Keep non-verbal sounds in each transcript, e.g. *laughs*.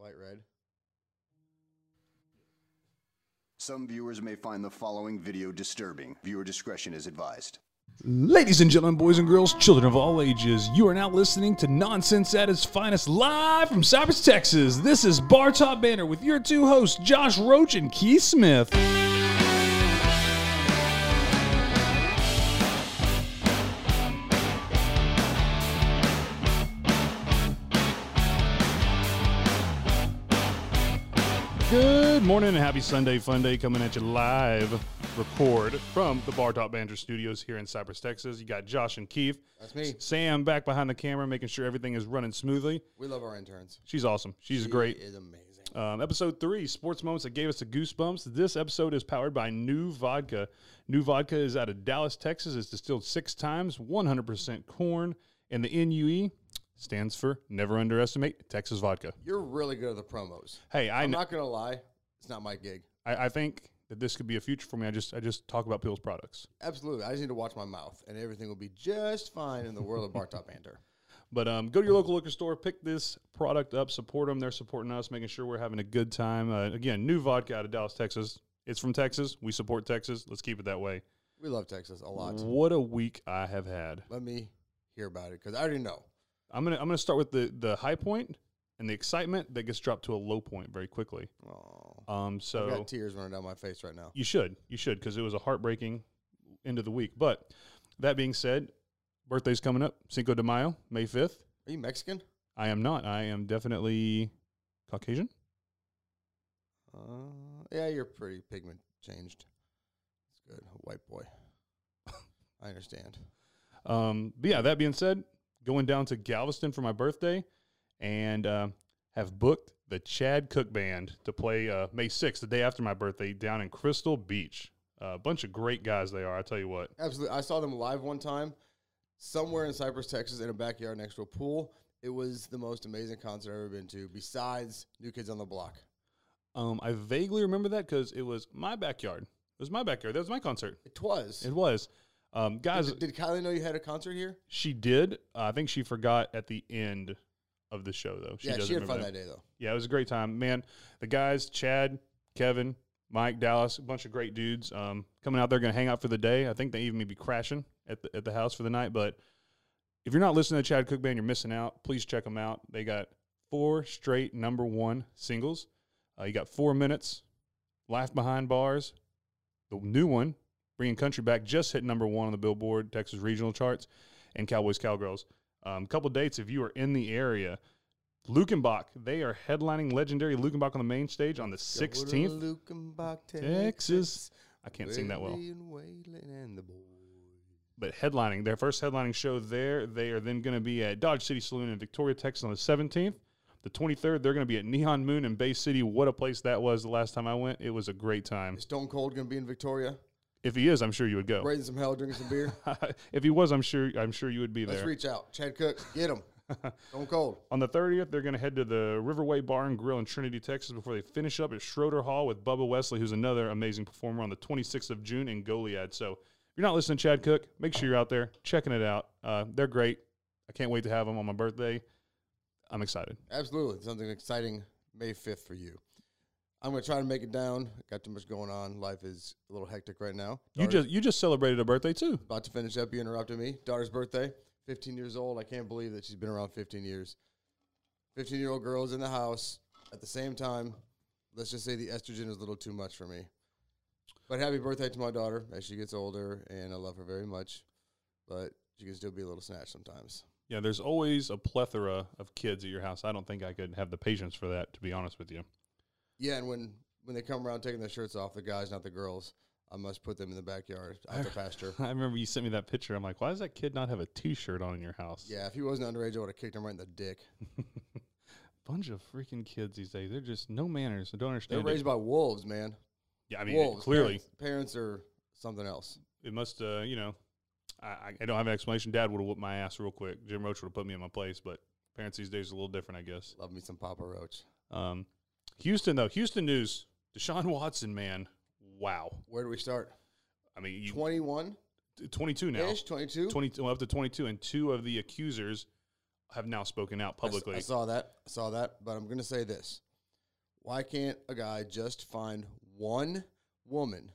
Light red. Some viewers may find the following video disturbing. Viewer discretion is advised. Ladies and gentlemen, boys and girls, children of all ages, you are now listening to Nonsense at its finest live from Cypress, Texas. This is Bar Top Banter with your two hosts, Josh Roach and Keith Smith. Morning and happy Sunday fun day coming at you live record from the Bar Top Banter Studios here in Cypress, Texas. You got Josh and Keith. That's me. Sam back behind the camera, making sure everything is running smoothly. We love our interns. She's awesome. She's She great. Is amazing. Um, episode three, sports moments that gave us the goosebumps. This episode is powered by NUE Vodka. NUE Vodka is out of Dallas, Texas. It's distilled six times, 100% corn, and the NUE stands for Never Underestimate Texas Vodka. You're really good at the promos. Hey, I I'm know, not gonna lie. It's not my gig. I, I think that this could be a future for me. I just I just talk about people's products. Absolutely. I just need to watch my mouth, and everything will be just fine in the world of bar top banter. *laughs* But um, go to your local liquor store, pick this product up, support them. They're supporting us, making sure we're having a good time. Uh, again, new vodka out of Dallas, Texas. It's from Texas. We support Texas. Let's keep it that way. We love Texas a lot. What a week I have had. Let me hear about it because I already know. I'm gonna I'm gonna start with the the high point and the excitement that gets dropped to a low point very quickly. Oh, Um, I've so got tears running down my face right now. you should you should because it was a heartbreaking end of the week. But that being said, birthday's coming up, Cinco de Mayo, May fifth. Are you Mexican? I am not. I am definitely Caucasian. Uh, yeah, you're pretty pigment changed. That's good. White boy. *laughs* I understand. Um, but yeah, that being said, going down to Galveston for my birthday and uh, have booked the Chad Cook Band to play uh, May 6th, the day after my birthday, down in Crystal Beach. A bunch of great guys they are, I tell you what. Absolutely. I saw them live one time somewhere in Cypress, Texas, in a backyard next to a pool. It was the most amazing concert I've ever been to, besides New Kids on the Block. Um, I vaguely remember that because it was my backyard. It was my backyard. That was my concert. It was. It was. Um, guys, did, did Kylie know you had a concert here? she did. Uh, I think she forgot at the end of the show, though. yeah, doesn't she had fun that day, though. Yeah, it was a great time, man. The guys, Chad, Kevin, Mike, Dallas, a bunch of great dudes um, coming out there, going to hang out for the day. I think they even may be crashing at the at the house for the night. But if you're not listening to Chad Cook Band, you're missing out. Please check them out. They got four straight number one singles. Uh, you got four minutes, Life Behind Bars, the new one, bringing country back, just hit number one on the Billboard Texas regional charts, and Cowboys Cowgirls. A um, couple dates if you are in the area. Luckenbach, they are headlining legendary Luckenbach on the main stage on the 16th. Luckenbach, Texas. I can't sing that well. And. But headlining, their first headlining show there, they are then going to be at Dodge City Saloon in Victoria, Texas on the 17th. The 23rd, they're going to be at Neon Moon in Bay City. What a place that was the last time I went. It was a great time. Is Stone Cold going to be in Victoria? If he is, I'm sure you would go. Raising some hell, drinking some beer? *laughs* if he was, I'm sure I'm sure you would be there. Let's reach out. Chad Cook, get him. *laughs* Stone Cold. On the 30th, they're going to head to the Riverway Bar and Grill in Trinity, Texas before they finish up at Schroeder Hall with Bubba Wesley, who's another amazing performer on the 26th of June in Goliad. So if you're not listening Chad Cook, make sure you're out there checking it out. Uh, they're great. I can't wait to have them on my birthday. I'm excited. Absolutely. Something exciting May 5th for you. I'm going to try to make it down. Got too much going on. Life is a little hectic right now. You Daughter- just you just celebrated a birthday too. About to finish up. You interrupted me. Daughter's birthday, 15 years old. I can't believe that she's been around 15 years. 15 year old girls in the house at the same time. Let's just say the estrogen is a little too much for me. But happy birthday to my daughter as she gets older, and I love her very much. But she can still be a little snatch sometimes. Yeah, there's always a plethora of kids at your house. I don't think I could have the patience for that, to be honest with you. Yeah, and when when they come around taking their shirts off, the guys, not the girls, I must put them in the backyard out the *laughs* pasture. I remember you sent me that picture. I'm like, why does that kid not have a T-shirt on in your house? Yeah, if he wasn't underage, I would have kicked him right in the dick. *laughs* Bunch of freaking kids these days. They're just no manners. I don't understand. They're raised it. by wolves, man. Yeah, I mean, wolves. clearly parents, parents are something else. it must. Uh, you know, I, I- I don't have an explanation. Dad would have whooped my ass real quick. Jim Roach would have put me in my place, but parents these days are a little different, I guess. Love me some Papa Roach. Um, Houston though, Houston news. Deshaun Watson, man, wow. Where do we start? I mean, you, 21 22 now. ish, 22. 20 well, up to 22 and two of the accusers have now spoken out I publicly. I, saw that. I saw that. But I'm going to say this Why can't a guy just find one woman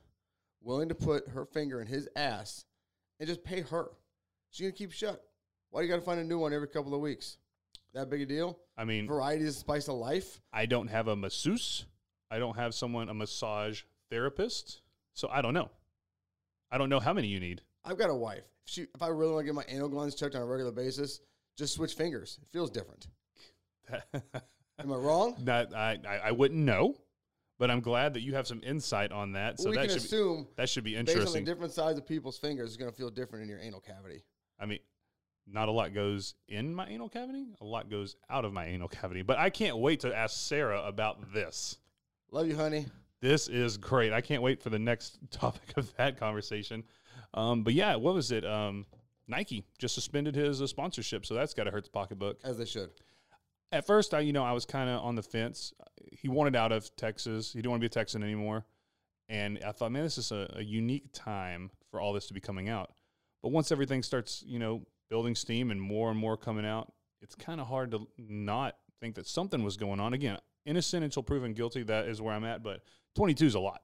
willing to put her finger in his ass and just pay her? She's gonna keep shut. Why do you got to find a new one every couple of weeks? That big a deal? I mean, Variety is the spice of life. I don't have a masseuse. I don't have someone a massage therapist. So I don't know. I don't know how many you need. I've got a wife. If, she, if I really want to get my anal glands checked on a regular basis, just switch fingers. It feels different. *laughs* Am I wrong? that I, I wouldn't know, but I'm glad that you have some insight on that. So we that can should assume be, that should be based on the interesting. different size of people's fingers, is going to feel different in your anal cavity. I mean, not a lot goes in my anal cavity. A lot goes out of my anal cavity. But I can't wait to ask Sarah about this. Love you, honey. This is great. I can't wait for the next *laughs* topic of that conversation. Um, but yeah, what was it? Um, Nike just suspended his uh, sponsorship, so that's got to hurt the pocketbook. As they should. At first, I you know I was kind of on the fence. He wanted out of Texas. He didn't want to be a Texan anymore, and I thought, man, this is a, a unique time for all this to be coming out. But once everything starts, you know, building steam and more and more coming out, it's kind of hard to not think that something was going on. Again, innocent until proven guilty. That is where I'm at. But 22 is a lot,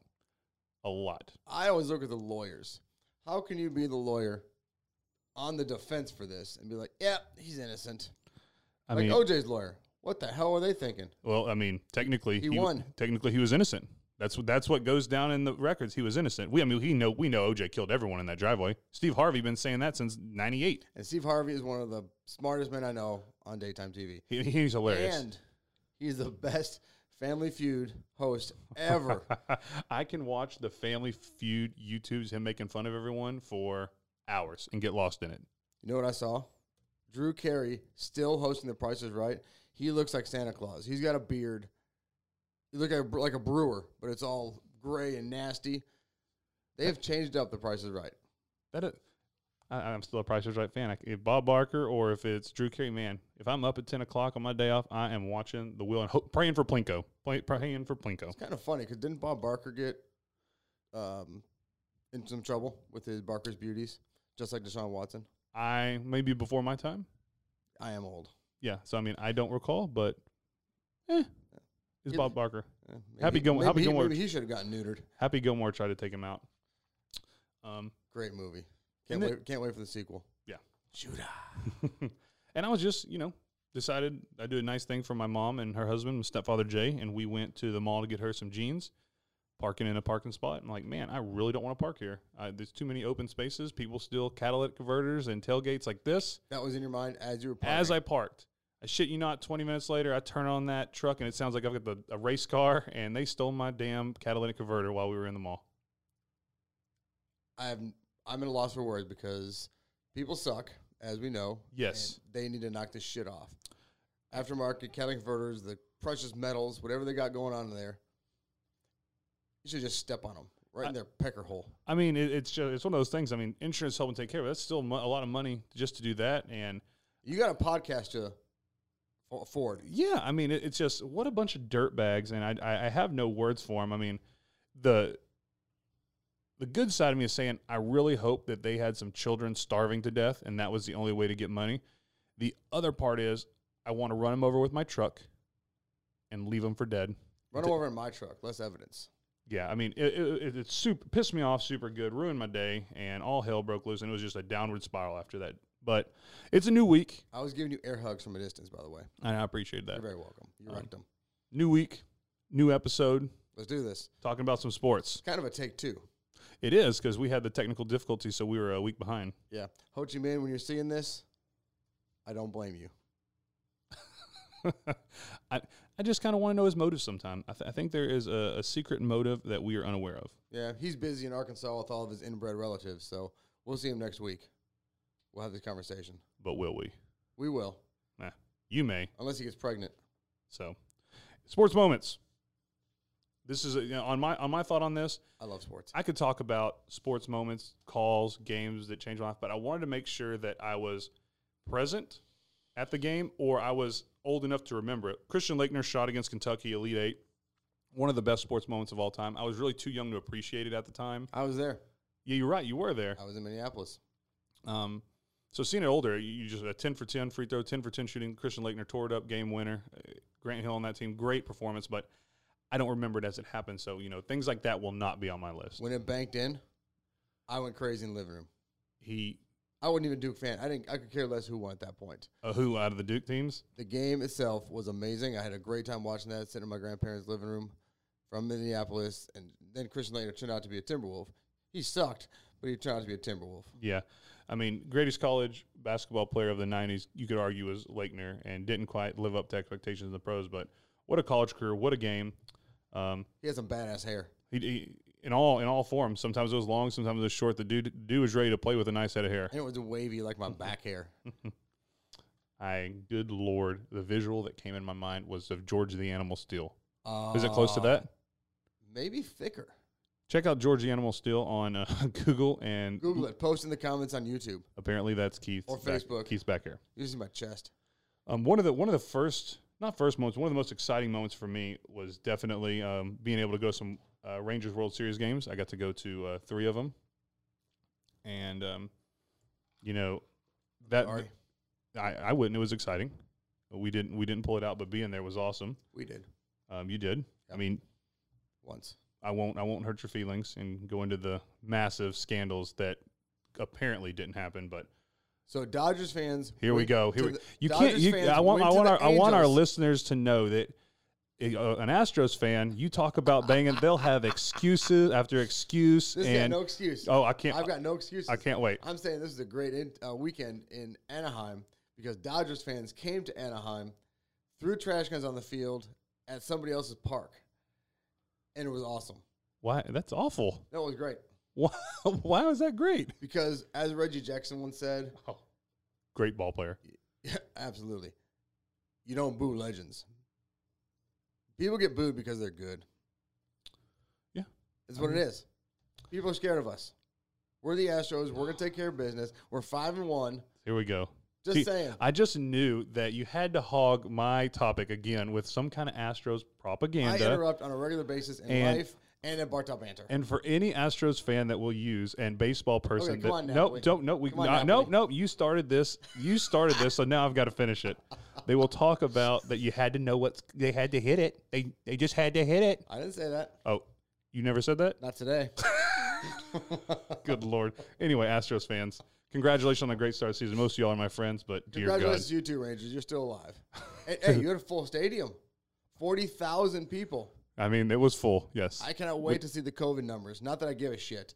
a lot. I always look at the lawyers. How can you be the lawyer on the defense for this and be like, yeah, he's innocent? I like mean, OJ's lawyer. What the hell are they thinking? well, I mean, technically He won. Technically, he was innocent. That's what that's what goes down in the records. He was innocent. We, I mean, he know we know OJ killed everyone in that driveway. Steve Harvey been saying that since '98. And Steve Harvey is one of the smartest men I know on daytime TV. He, he's hilarious. And he's the best Family Feud host ever. *laughs* I can watch the Family Feud YouTubes, him making fun of everyone for hours and get lost in it. you know what I saw? Drew Carey still hosting The Price is Right. He looks like Santa Claus. He's got a beard. He look like a, like a brewer, but it's all gray and nasty. They have changed up The Price is Right. That it, I, I'm still a Price is Right fan. I, if Bob Barker or if it's Drew Carey, man, if I'm up at 10 o'clock on my day off, I am watching the wheel and ho- praying for Plinko. Play, praying for Plinko. It's kind of funny because didn't Bob Barker get um, in some trouble with his Barker's beauties, just like Deshaun Watson? I maybe before my time. I am old. Yeah. So I mean, I don't recall, but eh, is. Bob Barker. Eh, Happy Gilmore- Happy maybe he- Gilmore. Maybe he should have gotten neutered. Happy Gilmore tried to take him out. Um, Great movie. Can't wait. Can't wait for the sequel. Yeah. Judah. *laughs* and I was just, you know, decided I'd do a nice thing for my mom and her husband, my stepfather Jay, and we went to the mall to get her some jeans. Parking in a parking spot. I'm like, man, I really don't want to park here. I, there's too many open spaces. People steal catalytic converters and tailgates like this. That was in your mind as you were. Parking. As I parked, I shit you not, 20 minutes later, I turn on that truck and it sounds like I've got the, a race car and they stole my damn catalytic converter while we were in the mall. I have. I'm at a loss for words because people suck, as we know. Yes. they need to knock this shit off. Aftermarket catalytic converters, the precious metals, whatever they got going on in there. You should just step on them right in their pecker hole. I mean, it, it's just, it's one of those things. I mean, insurance helping take care of it. That's still mo- a lot of money just to do that. And You got a podcast to afford. yeah, I mean, it, it's just what a bunch of dirt bags. And I, I, I have no words for them. I mean, the the good side of me is saying I really hope that they had some children starving to death, and that was the only way to get money. The other part is I want to run them over with my truck and leave them for dead. Run them over in my truck. Less evidence. Yeah, I mean, it, it, it, it super pissed me off super good, ruined my day, and all hell broke loose, and it was just a downward spiral after that. But it's a new week, I was giving you air hugs from a distance, by the way. I appreciate that. You're very welcome. You Um, wrecked them. New week, new episode, Let's do this. talking about some sports. Kind of a take two. It is because we had the technical difficulty, so we were a week behind. Yeah. Ho Chi Minh, when you're seeing this, I don't blame you. *laughs* I I just kind of want to know his motive sometime. I, th- I think there is a, a secret motive that we are unaware of. Yeah, he's busy in Arkansas with all of his inbred relatives, so we'll see him next week. We'll have this conversation. But will we? We will, Nah, you may. unless he gets pregnant. So, sports moments. This is a, you know, on my on my thought on this. I love sports. I could talk about sports moments, calls, games that change my life, but I wanted to make sure that I was present at the game or I was old enough to remember it. Christian Laettner shot against Kentucky Elite Eight, one of the best sports moments of all time. I was really too young to appreciate it at the time. I was there. Yeah, you're right. You were there. I was in Minneapolis. Um, so seeing it older, you, just a ten for ten free throw, ten for ten shooting. Christian Laettner tore it up, game winner. Uh, Grant Hill on that team, great performance. But I don't remember it as it happened. So you know, things like that will not be on my list. When it banked in, I went crazy in the living room. He I wasn't even a Duke fan. I didn't. I could care less who won at that point. uh, who out of the Duke teams? The game itself was amazing. I had a great time watching that, sitting in my grandparents' living room from Minneapolis, and then Christian Laettner turned out to be a Timberwolf. He sucked, but he turned out to be a Timberwolf. Yeah. I mean, greatest college basketball player of the 90s, you could argue, was Laettner and didn't quite live up to expectations in the pros. But what a college career. What a game. Um, He has some badass hair. he, he, in all in all forms, sometimes it was long, sometimes it was short. The dude, dude was ready to play with a nice head of hair. And it was wavy like my back hair. *laughs* I, good lord, the visual that came in my mind was of George the Animal Steele. Uh, Is it close to that? Maybe thicker. Check out George the Animal Steele on uh, *laughs* Google and Google it. Post in the comments on YouTube. apparently that's Keith Or Facebook. Keith's back here. See my chest. Um, one of the one of the first, not first moments, one of the most exciting moments for me was definitely um, being able to go to some uh, Rangers World Series games. I got to go to uh, three of them, and um, you know that Sorry. I, I wouldn't. It was exciting. We didn't we didn't pull it out, but being there was awesome. We did Um, you did. I mean, once. I won't I won't hurt your feelings and go into the massive scandals that apparently didn't happen, but So Dodgers fans. Here we go. Here we, you Dodgers can't. You, I want. I want our. I want our listeners to know that uh, an Astros fan. You talk about banging. They'll have excuses after excuse. This and no excuse. oh, I can't. I've got no excuses. I can't wait. I'm saying this is a great in, uh, weekend in Anaheim because Dodgers fans came to Anaheim, threw trash cans on the field at somebody else's park, and it was awesome. Why? That's awful. That was great *laughs* Why? Why was that great? because, as Reggie Jackson once said, Oh, great ball player. yeah, *laughs* absolutely, you don't boo legends. People get booed because they're good. Yeah. That's what it is. People are scared of us. We're the Astros. We're gonna take care of business. We're five and one. Here we go. Just See, saying. I just knew that you had to hog my topic again with some kind of Astros propaganda. I interrupt on a regular basis in And- life and in Bar Top Banter. And for any Astros fan that will use and baseball person come that on, no Napoli. don't no we on, not, no Napoli. no you started this you started this so now I've got to finish it. They will talk about that you had to know what they had to hit it. They they just had to hit it. I didn't say that. Oh, you never said that? Not today. *laughs* Good lord. Anyway, Astros fans, congratulations on the great start of the season. Most of y'all are my friends, but dear God, Congratulations, you two Rangers. You're still alive. *laughs* hey, hey, you had a full stadium, forty thousand people. I mean it was full. Yes, I cannot wait to see the COVID numbers. Not that I give a shit,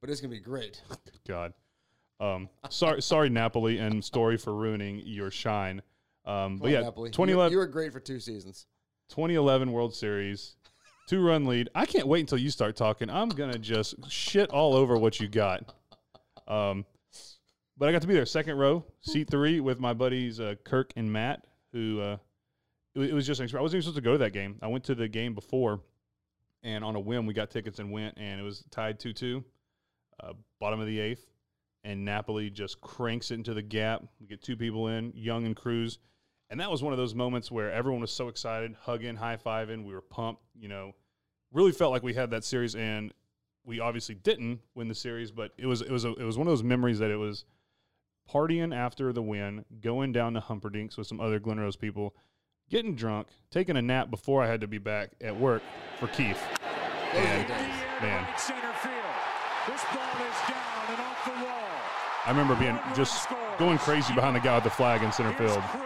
but it's gonna be great. God. Um, sorry, sorry, Napoli and Story for ruining your shine. Um, but on, yeah, Napoli. You- 2011, You were great for two seasons. 2011 World Series, two run lead. I can't wait until you start talking. I'm gonna just shit all over what you got. Um, but I got to be there, second row, seat three, with my buddies uh, Kirk and Matt. Who uh, it, wa- it was just an experience. I wasn't even supposed to go to that game. I went to the game before, and on a whim, we got tickets and went, and it was tied two two, uh, bottom of the eighth, and Napoli just cranks it into the gap. We get two people in, Young and Cruz. And that was one of those moments where everyone was so excited, hugging, high fiving. We were pumped, you know, really felt like we had that series. And we obviously didn't win the series, but it was it was a, it was one of those memories that it was partying after the win, going down to Humperdinks with some other Glen Rose people, getting drunk, taking a nap before I had to be back at work for Keith. And man, Right center field. This ball is down and off the wall. I remember being just going crazy behind the guy with the flag in center field. Cruz.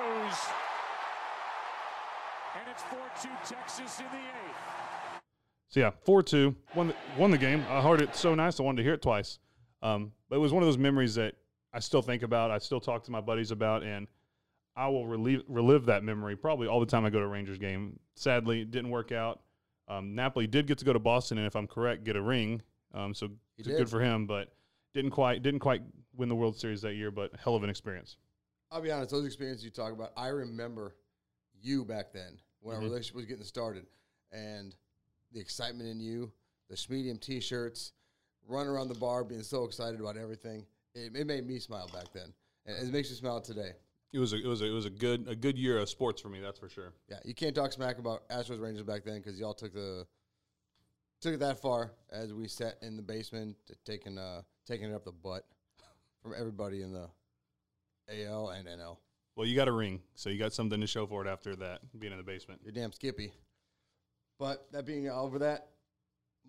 And it's 4-2 Texas in the eighth. So yeah, four two won the, won the game. I heard it so nice. I wanted to hear it twice. Um, but it was one of those memories that I still think about. I still talk to my buddies about, and I will relive relive that memory probably all the time I go to a Rangers game. Sadly, it didn't work out. Um, Napoli did get to go to Boston, and if I'm correct, get a ring. Um, so good for him, but didn't quite didn't quite win the World Series that year. But hell of an experience. I'll be honest. Those experiences you talk about, I remember you back then when Mhm. our relationship was getting started, and the excitement in you, the Schmedium T-shirts, running around the bar, being so excited about everything. It, it made me smile back then, and it makes me smile today. It was a, it was a, it was a good a good year of sports for me. That's for sure. Yeah, you can't talk smack about Astros Rangers back then because y'all took the took it that far as we sat in the basement taking uh taking it up the butt from everybody in the AL and NL. Well, you got a ring, so you got something to show for it after that being in the basement. You're damn Skippy. But that being over that,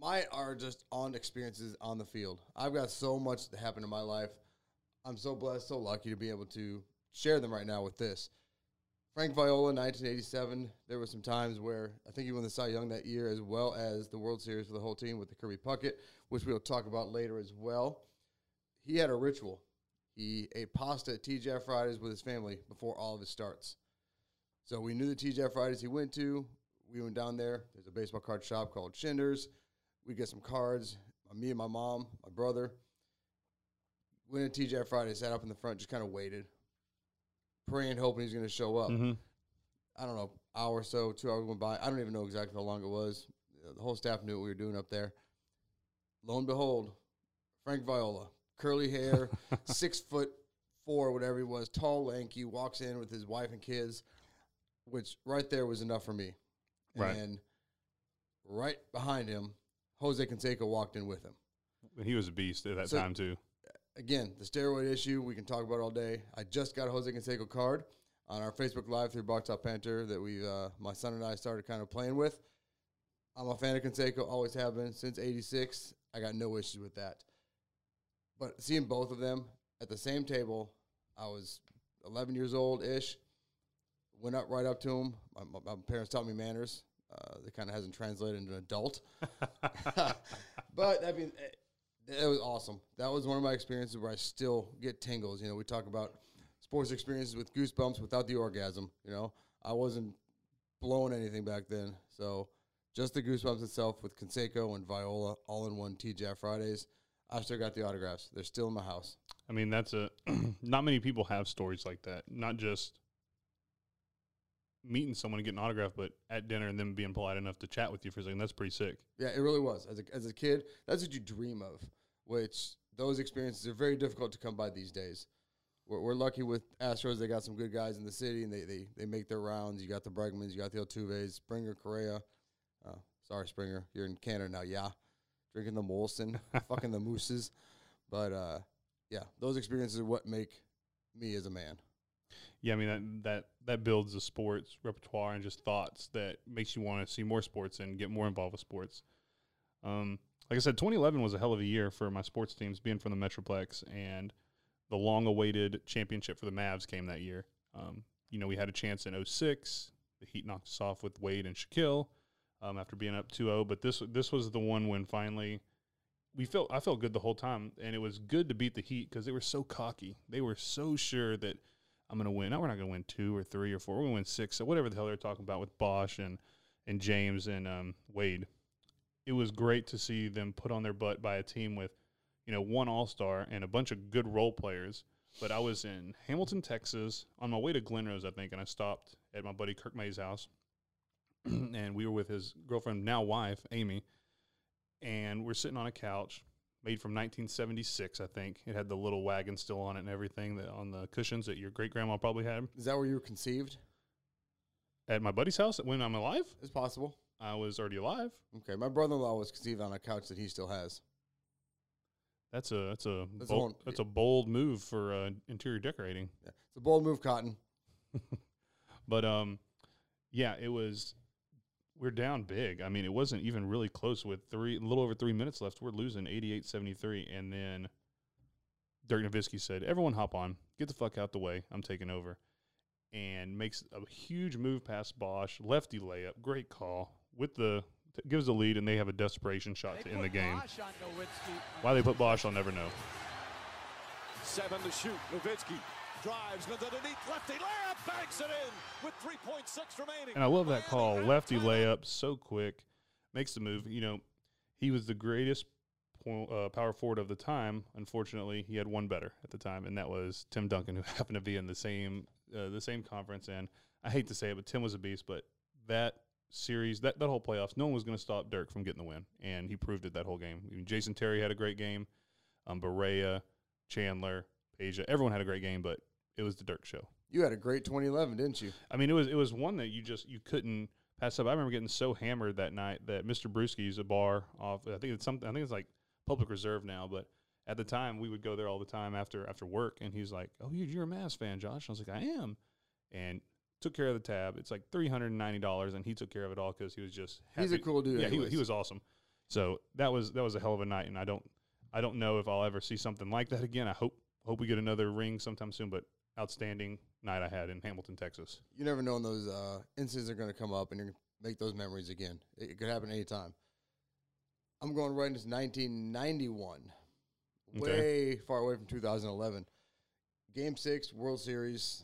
mine are just on experiences on the field. I've got so much that happened in my life. I'm so blessed, so lucky to be able to share them right now with this. Frank Viola, 1987. There were some times where I think he won the Cy Young that year, as well as the World Series for the whole team with the Kirby Puckett, which we'll talk about later as well. He had a ritual. He ate pasta at TGI Fridays with his family before all of his starts. So we knew the TGI Fridays he went to. We went down there. There's a baseball card shop called Shinders. We get some cards. Me and my mom, my brother, went to TJ Friday, sat up in the front, just kind of waited, praying, hoping he's going to show up. Mhm. I don't know, hour or so, two hours went by. I don't even know exactly how long it was. The whole staff knew what we were doing up there. Lo and behold, Frank Viola, curly hair, *laughs* six foot four, whatever he was, tall, lanky, walks in with his wife and kids, which right there was enough for me. Right. And right behind him, Jose Canseco walked in with him. And he was a beast at that So- time too. Again, the steroid issue, we can talk about all day. I just got a Jose Canseco card on our Facebook Live through Bar Top Banter that we, uh, my son and I started kind of playing with. I'm a fan of Canseco, always have been since '86. I got no issues with that. But seeing both of them at the same table, I was 11 years old ish. Went up right up to him. My, my parents taught me manners. Uh, it kind of hasn't translated into an adult. *laughs* but I mean, it was awesome. That was one of my experiences where I still get tingles. You know, we talk about sports experiences with goosebumps without the orgasm. You know, I wasn't blowing anything back then, so just the goosebumps itself with Canseco and Viola all in one TGI Fridays. I still got the autographs. They're still in my house. I mean, that's a *clears throat* not many people have stories like that. Not just meeting someone and getting an autograph, but at dinner and them being polite enough to chat with you for a second. That's pretty sick. Yeah, it really was. As a, as a kid, that's what you dream of, which those experiences are very difficult to come by these days. We're, we're lucky with Astros. They got some good guys in the city, and they, they, they make their rounds. You got the Bregmans, you got the Altuves, Springer, Correa. Uh, sorry, Springer. You're in Canada now, yeah. Drinking the Molson, *laughs* fucking the Mooses. But, uh, yeah, those experiences are what make me as a man. Yeah, I mean that that that builds a sports repertoire and just thoughts that makes you want to see more sports and get more involved with sports. Um, like I said, 2011 was a hell of a year for my sports teams, being from the Metroplex, and the long-awaited championship for the Mavs came that year. Um, you know, we had a chance in 06. The Heat knocked us off with Wade and Shaquille um, after being up 2-0, but this this was the one when finally we felt I felt good the whole time, and it was good to beat the Heat because they were so cocky. They were so sure that I'm going to win. Now we're not going to win two or three or four. We're going to win six. So whatever the hell they're talking about with Bosh and and James and um, Wade, it was great to see them put on their butt by a team with, you know, one All Star and a bunch of good role players. But I was in Hamilton, Texas, on my way to Glen Rose, I think, and I stopped at my buddy Kirk May's house, *clears throat* and we were with his girlfriend, now wife, Amy, and we're sitting on a couch made from 1976, I think. It had the little wagon still on it and everything that on the cushions that your great grandma probably had. Is that where you were conceived? At my buddy's house when I'm alive, It's possible. I was already alive. Okay, my brother-in-law was conceived on a couch that he still has. That's a that's a That's a bold, one- that's a bold move for uh, interior decorating. Yeah. It's a bold move, Cotton. *laughs* But um, yeah, it was. We're down big. I mean, it wasn't even really close with three, a little over three minutes left. We're losing 88-73. and then Dirk Nowitzki said, "Everyone, hop on, get the fuck out the way. I'm taking over," and makes a huge move past Bosh, lefty layup, great call with the gives the lead, and they have a desperation shot to end the game. Why they put Bosh, I'll never know. Seven to shoot. Nowitzki drives goes underneath lefty layup, banks it in with 3.6 remaining. And I love that call. Lefty layup, so quick, makes the move. You know, he was the greatest po- uh, power forward of the time. Unfortunately, he had one better at the time, and that was Tim Duncan, *laughs* who happened to be in the same uh, the same conference. And I hate to say it, but Tim was a beast. But that series, that, that whole playoffs, no one was going to stop Dirk from getting the win, and he proved it that whole game. I mean, Jason Terry had a great game. Um, Barea, Chandler, Asia, everyone had a great game, but it was the Dirk show. You had a great 2011, didn't you? I mean, it was it was one that you just you couldn't pass up. I remember getting so hammered that night that Mr. Brewski's a bar off. I think it's something. I think it's like Public Reserve now, but at the time we would go there all the time after after work. And he's like, "Oh, you- you're a Mavs fan, Josh?" And I was like, "I am." And took care of the tab. It's like three hundred and ninety dollars, and he took care of it all because he was just. He's a cool dude Yeah, he, he was awesome. So that was that was a hell of a night, and I don't I don't know if I'll ever see something like that again. I hope hope we get another ring sometime soon. But outstanding night I had in Hamilton, Texas. You never know when those uh, incidents are going to come up and you're going to make those memories again. It, it could happen anytime. I'm going right into 1991, Okay. way far away from 2011. Game six, World Series.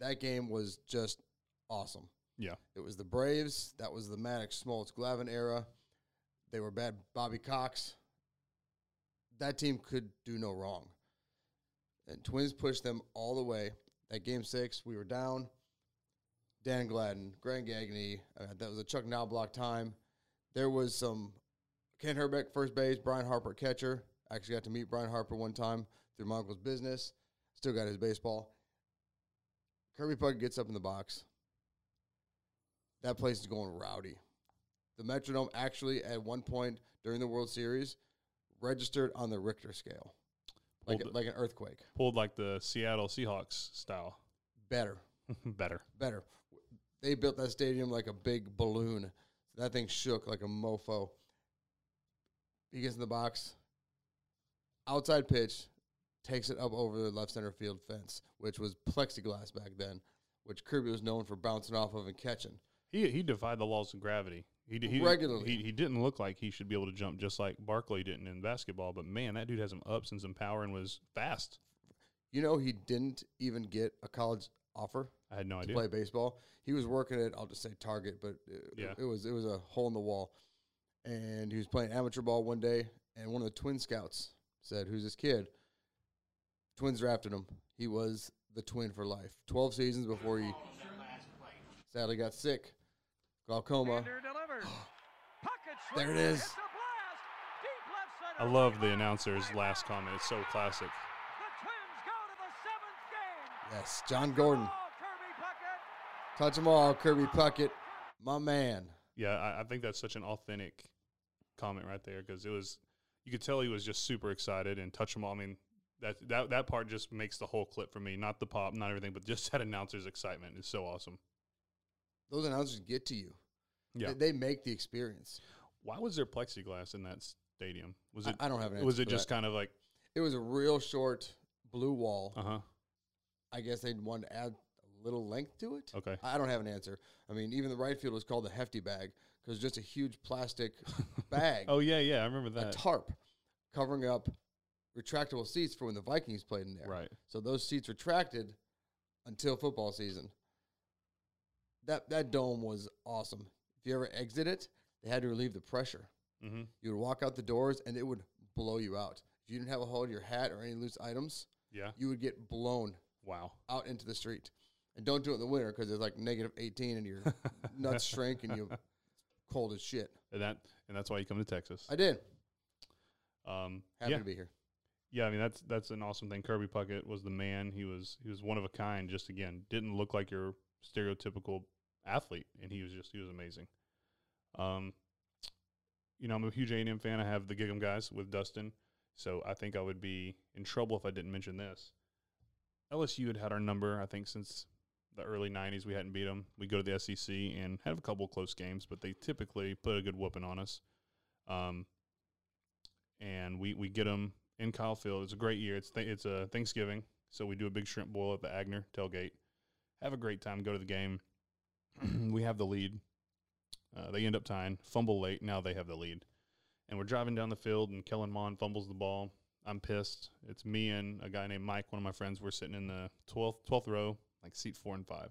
That game was just awesome. Yeah, It was the Braves. That was the Maddux, Smoltz, Glavine era. They were bad. Bobby Cox. That team could do no wrong. And Twins pushed them all the way. At game six, we were down. Dan Gladden, Grant Gagne. Uh, that was a Chuck Knoblauch time. There was some Kent Hrbek, first base, Brian Harper, catcher. Actually got to meet Brian Harper one time through my uncle's business. Still got his baseball. Kirby Puckett gets up in the box. That place is going rowdy. The Metrodome actually, at one point during the World Series, registered on the Richter scale, like Pulled- like an earthquake. pulled like the Seattle Seahawks style. Better, *laughs* Better. better. They built that stadium like a big balloon. That thing shook like a mofo. He gets in the box. Outside pitch, takes it up over the left center field fence, which was plexiglass back then, which Kirby was known for bouncing off of and catching. He he defied the laws of gravity. He he Regularly. He, he didn't look like he should be able to jump just like Barkley didn't in basketball. But man, that dude has some ups and some power and was fast. You know, he didn't even get a college offer I had no to idea. play baseball. He was working at I'll just say Target, but it, Yeah. it was it was a hole in the wall. And he was playing amateur ball one day, and one of the twin scouts said, "Who's this kid?" Twins drafted him. He was the twin for life. Twelve seasons before he sadly got sick, glaucoma. *sighs* There it is. I love the announcer's last comment. It's so classic. Yes, John Gordon. Touch them all, Kirby Puckett, my man. Yeah, I, I think that's such an authentic comment right there because it was you could tell he was just super excited and touch them all. I mean that that that part just makes the whole clip for me. Not the pop, not everything, but just *laughs* that announcer's excitement is so awesome. Those announcers get to you. Yeah. They, they make the experience. Why was there plexiglass in that stadium? Was it I don't have an was it just that. kind of like It was a real short blue wall. uh huh? I guess they'd want to add a little length to it. Okay. I don't have an answer. I mean, even the right field was called the hefty bag because just a huge plastic *laughs* bag, Oh yeah, yeah, I remember that. a tarp covering up retractable seats for when the Vikings played in there. Right. So those seats retracted until football season. That that dome was awesome. If you ever exit it, they had to relieve the pressure. Mm-hmm. You would walk out the doors and it would blow you out. If you didn't have a hold of your hat or any loose items, Yeah. you would get blown Wow. out into the street. And don't do it in the winter because it's like negative 18 and your *laughs* nuts shrink and you cold as shit. And that and that's why you come to Texas. I did. Um, Happy yeah, to be here. yeah. I mean that's that's an awesome thing. Kirby Puckett was the man. He was he was one of a kind. Just again, didn't look like your stereotypical athlete, and he was just he was amazing. Um, you know, I'm a huge A&M fan. I have the Gig'em guys with Dustin, so I think I would be in trouble if I didn't mention this. LSU had had our number, I think, since the early '90s. We hadn't beat them. We go to the SEC and have a couple close games, but they typically put a good whooping on us. Um, and we we get them in Kyle Field. It's a great year. It's th- it's a Thanksgiving, so we do a big shrimp boil at the Agner tailgate. Have a great time. Go to the game. *clears throat* we have the lead. Uh, they end up tying. Fumble late. Now they have the lead, and we're driving down the field, and Kellen Mond fumbles the ball. I'm pissed. It's me and a guy named Mike, one of my friends. We're sitting in the 12th, 12th row, like seat four and five.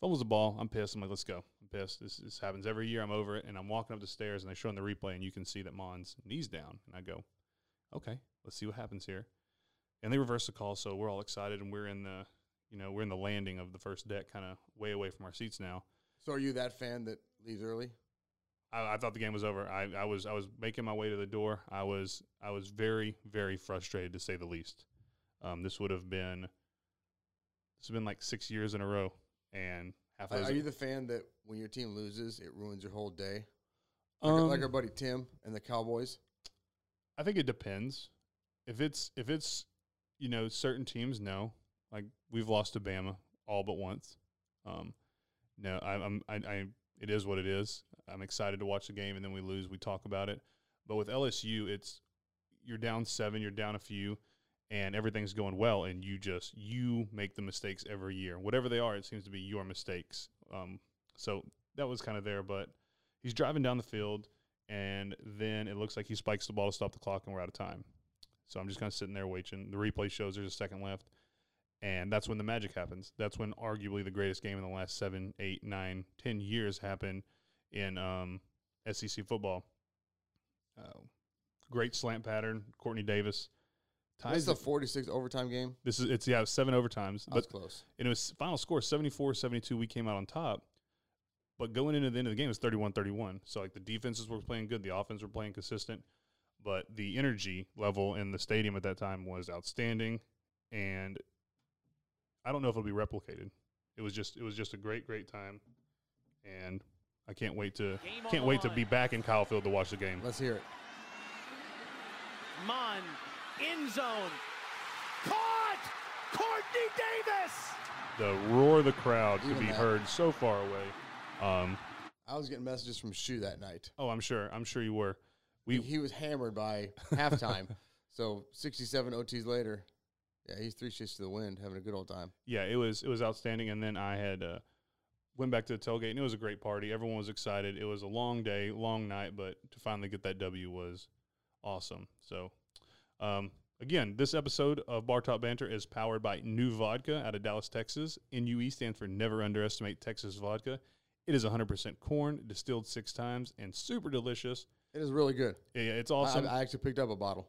Fumbles the ball. I'm pissed. I'm like, let's go. I'm pissed. This, this happens every year. I'm over it. And I'm walking up the stairs, and they're showing the replay, and you can see that Mond's knees down. And I go, okay, let's see what happens here. And they reverse the call, so we're all excited, and we're in the, you know, we're in the landing of the first deck, kind of way away from our seats now. So are you that fan that leaves early? I, I thought the game was over. I, I was I was making my way to the door. I was I was very very frustrated to say the least. Um, this would have been this has been like six years in a row, and half Are, are you the fan that when your team loses, it ruins your whole day? Like, um, like our buddy Tim and the Cowboys. I think it depends. If it's if it's you know certain teams, no. Like we've lost to Bama all but once. Um, no, I, I'm I, I it is what it is. I'm excited to watch the game, and then we lose. We talk about it, but with LSU, it's you're down seven, you're down a few, and everything's going well, and you just you make the mistakes every year, whatever they are. It seems to be your mistakes. Um, so that was kind of there, but he's driving down the field, and then it looks like he spikes the ball to stop the clock, and we're out of time. So I'm just kind of sitting there waiting. The replay shows there's a second left, and that's when the magic happens. That's when arguably the greatest game in the last seven, eight, nine, ten years happened in um, SEC football. Uh, great slant pattern, Quartney Davis. This is Ties the it- 46 overtime game. this is it's yeah seven overtimes, That was but close. and it was final score 74-72. We came out on top, but going into the end of the game it was 31-31. So like the defenses were playing good, the offense were playing consistent, but the energy level in the stadium at that time was outstanding, and I don't know if it'll be replicated. It was just it was just a great great time, and I can't wait to Game can't the wait to be back in Kyle Field to watch the game. Let's hear it. Mond, end zone. Caught! Quartney Davis! The roar of the crowd could be that. heard so far away. Um, I was getting messages from Shu that night. oh, I'm sure. I'm sure you were. He, We he was hammered by halftime. *laughs* So 67 OTs later, yeah, he's three shifts to the wind, having a good old time. yeah, it was it was outstanding. And then I had uh, went back to the tailgate, and it was a great party. Everyone was excited. It was a long day, long night, but to finally get that W was awesome. So, um, again, this episode of Bar Top Banter is powered by NUE Vodka out of Dallas, Texas. NUE stands for Never Underestimate Texas Vodka. It is 100% corn, distilled six times, and super delicious. It is really good. Yeah, it's awesome. I, I actually picked up a bottle.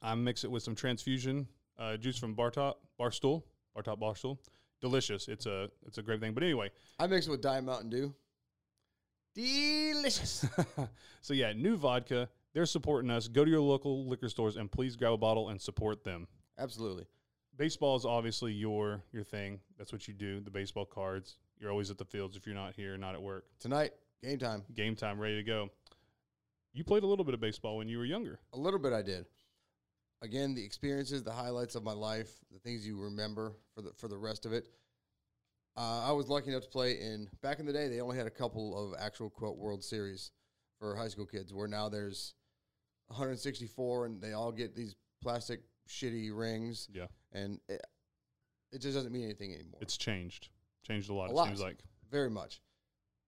I mix it with some transfusion uh, juice from Bartop Barstool, Bartop Barstool. Delicious. It's a it's a great thing. But anyway, I mix it with Diet Mountain Dew. Delicious. *laughs* so yeah, new vodka. They're supporting us. Go to your local liquor stores and please grab a bottle and support them. Absolutely. Baseball is obviously your your thing. That's what you do. The baseball cards. You're always at the fields if you're not here, not at work. Tonight, game time. Game time, ready to go. You played a little bit of baseball when you were younger. A little bit I did. Again, the experiences, the highlights of my life, the things you remember for the for the rest of it. Uh, I was lucky enough to play in back in the day. They only had a couple of actual quote World Series for high school kids. Where now there's 164, and they all get these plastic shitty rings, Yeah, and it, it just doesn't mean anything anymore. it's changed. Changed a lot. A it lot. seems like. very much.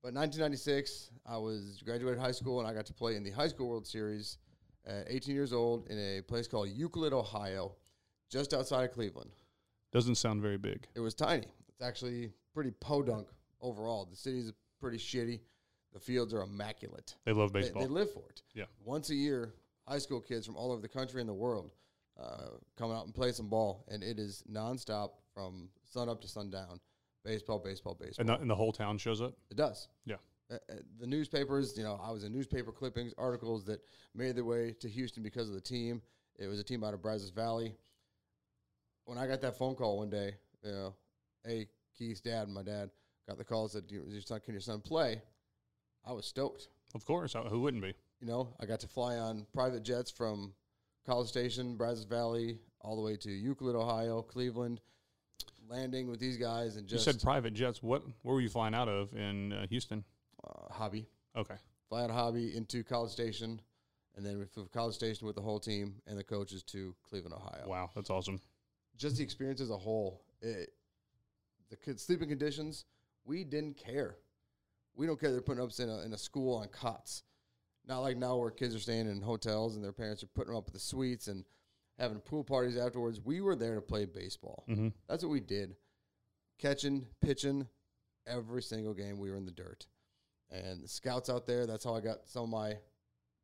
But 1996, I was graduated high school and I got to play in the high school World Series at 18 years old in a place called Euclid, Ohio, just outside of Cleveland. Doesn't sound very big. It was tiny. It's actually pretty podunk overall. The city's pretty shitty. The fields are immaculate. They love They, baseball. they live for it. Yeah. Once a year, high school kids from all over the country and the world uh, come out and play some ball, and it is nonstop from sun up to sundown. Baseball, baseball, baseball. and, the, and the whole town shows up. It does. Yeah. Uh, uh, the newspapers, you know, I was in newspaper clippings, articles that made their way to Houston because of the team. It was a team out of Brazos Valley. When I got that phone call one day, you know, hey, Keith's dad and my dad got the call and said, "Your son, can your son play?" I was stoked. Of course, who wouldn't be? You know, I got to fly on private jets from College Station, Brazos Valley, all the way to Euclid, Ohio, Cleveland, landing with these guys and just you said private jets. What? Where were you flying out of in uh, Houston? Uh, hobby. Okay. fly out of hobby into College Station, and then from College Station with the whole team and the coaches to Cleveland, Ohio. Wow, that's awesome. Just the experience as a whole. It, the sleeping conditions, we didn't care. We don't care they're putting us in a, in a school on cots. Not like now where kids are staying in hotels and their parents are putting them up with the suites and having pool parties afterwards. We were there to play baseball. Mm-hmm. That's what we did. Catching, pitching, every single game we were in the dirt. And the scouts out there, that's how I got some of my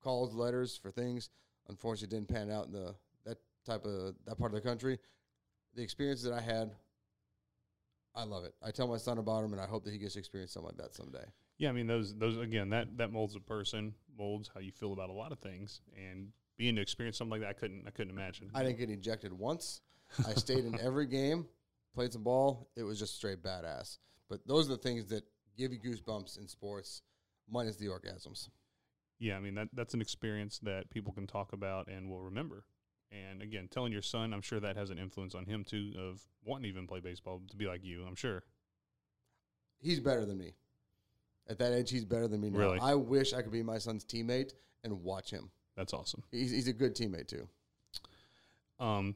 calls, letters for things. Unfortunately, it didn't pan out in the that type of that part of the country. The experience that I had, I love it. I tell my son about them, and I hope that he gets to experience something like that someday. Yeah, I mean those those again that that molds a person, molds how you feel about a lot of things, and being to experience something like that, I couldn't I couldn't imagine. I didn't get ejected once. I stayed in *laughs* every game, played some ball. It was just straight badass. But those are the things that give you goosebumps in sports, minus the orgasms. yeah, I mean that that's an experience that people can talk about and will remember. And again, telling your son, I'm sure that has an influence on him too of wanting to even play baseball to be like you. I'm sure. he's better than me. At that age, he's better than me now. Really? I wish I could be my son's teammate and watch him. That's awesome. He's, he's a good teammate too. Um,